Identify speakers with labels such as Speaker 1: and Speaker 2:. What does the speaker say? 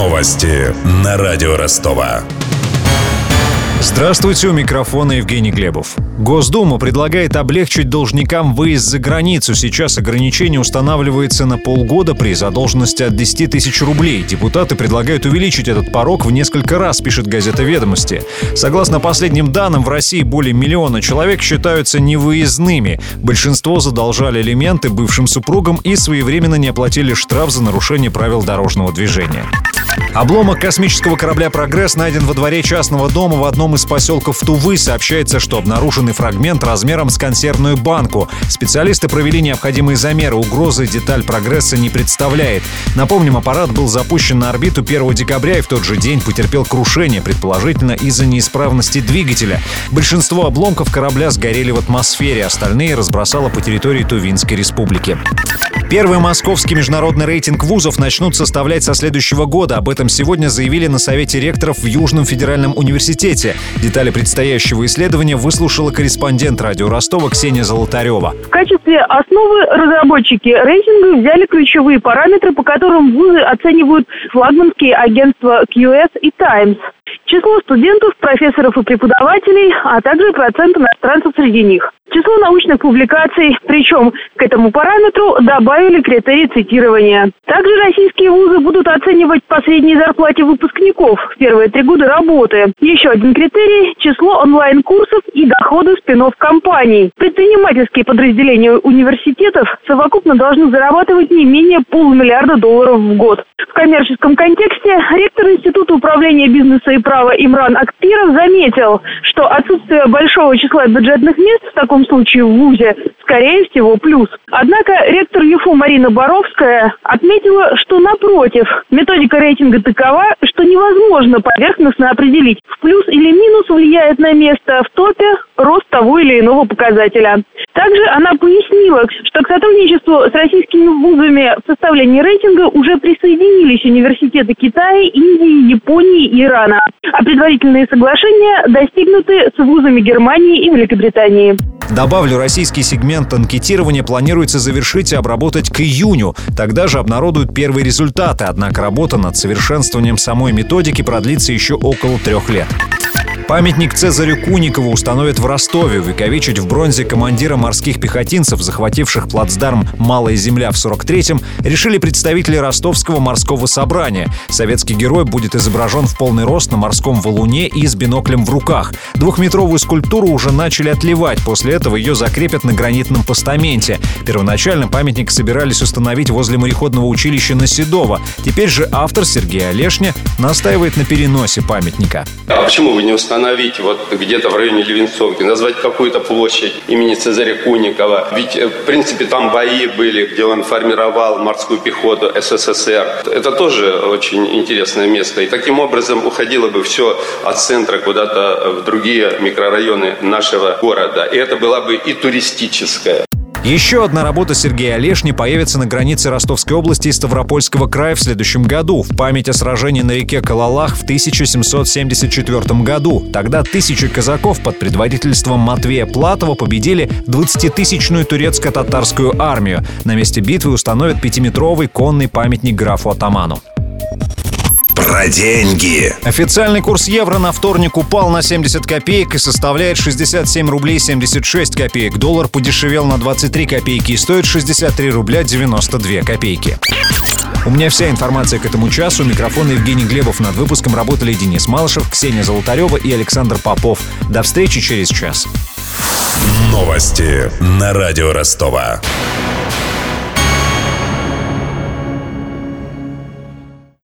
Speaker 1: Новости на радио Ростова.
Speaker 2: Здравствуйте, у микрофона Евгений Глебов. Госдума предлагает облегчить должникам выезд за границу. Сейчас ограничение устанавливается на полгода при задолженности от 10 тысяч рублей. Депутаты предлагают увеличить этот порог в несколько раз, пишет газета «Ведомости». Согласно последним данным, в России более миллиона человек считаются невыездными. Большинство задолжали элементы бывшим супругам и своевременно не оплатили штраф за нарушение правил дорожного движения. Обломок космического корабля «Прогресс» найден во дворе частного дома в одном из поселков Тувы. Сообщается, что обнаруженный фрагмент размером с консервную банку. Специалисты провели необходимые замеры. Угрозы деталь «Прогресса» не представляет. Напомним, аппарат был запущен на орбиту 1 декабря и в тот же день потерпел крушение, предположительно из-за неисправности двигателя. Большинство обломков корабля сгорели в атмосфере, остальные разбросало по территории Тувинской республики. Первый московский международный рейтинг вузов начнут составлять со следующего года. Об этом сегодня заявили на Совете ректоров в Южном федеральном университете. Детали предстоящего исследования выслушала корреспондент радио Ростова Ксения Золотарева.
Speaker 3: В качестве основы разработчики рейтинга взяли ключевые параметры, по которым вузы оценивают флагманские агентства QS и Times. Число студентов, профессоров и преподавателей, а также процент иностранцев среди них число научных публикаций, причем к этому параметру добавили критерий цитирования. Также российские вузы будут оценивать по средней зарплате выпускников в первые три года работы. Еще один критерий – число онлайн-курсов и доходы спинов компаний. Предпринимательские подразделения университетов совокупно должны зарабатывать не менее полумиллиарда долларов в год. В коммерческом контексте ректор Института управления бизнеса и права Имран Акпиров заметил, что отсутствие большого числа бюджетных мест в таком случае в ВУЗе, скорее всего, плюс. Однако ректор ЮФУ Марина Боровская отметила, что напротив, методика рейтинга такова, что невозможно поверхностно определить, в плюс или минус влияет на место в топе рост того или иного показателя. Также она пояснила, что к сотрудничеству с российскими вузами в составлении рейтинга уже присоединились университеты Китая, Индии, Японии и Ирана. А предварительные соглашения достигнуты с вузами Германии и Великобритании.
Speaker 2: Добавлю, российский сегмент анкетирования планируется завершить и обработать к июню. Тогда же обнародуют первые результаты, однако работа над совершенствованием самой методики продлится еще около трех лет. Памятник Цезарю Куникову установят в Ростове. Увековечить в бронзе командира морских пехотинцев, захвативших плацдарм «Малая земля» в 43-м, решили представители Ростовского морского собрания. Советский герой будет изображен в полный рост на морском валуне и с биноклем в руках. Двухметровую скульптуру уже начали отливать. После этого ее закрепят на гранитном постаменте. Первоначально памятник собирались установить возле мореходного училища на Седово. Теперь же автор Сергей Олешня настаивает на переносе памятника.
Speaker 4: А почему вы не установили установить вот где-то в районе Левинцовки, назвать какую-то площадь имени Цезаря Куникова. Ведь, э, в принципе, там бои были, где он формировал морскую пехоту СССР. Это тоже очень интересное место. И таким образом уходило бы все от центра куда-то в другие микрорайоны нашего города. И это была бы и туристическая.
Speaker 2: Еще одна работа Сергея Олешни появится на границе Ростовской области и Ставропольского края в следующем году в память о сражении на реке Калалах в 1774 году. Тогда тысячи казаков под предводительством Матвея Платова победили 20-тысячную турецко-татарскую армию. На месте битвы установят пятиметровый конный памятник графу Атаману.
Speaker 1: Про деньги.
Speaker 2: Официальный курс евро на вторник упал на 70 копеек и составляет 67 рублей 76 копеек. Доллар подешевел на 23 копейки и стоит 63 рубля 92 копейки. У меня вся информация к этому часу. Микрофон Евгений Глебов. Над выпуском работали Денис Малышев, Ксения Золотарева и Александр Попов. До встречи через час.
Speaker 1: Новости на радио Ростова.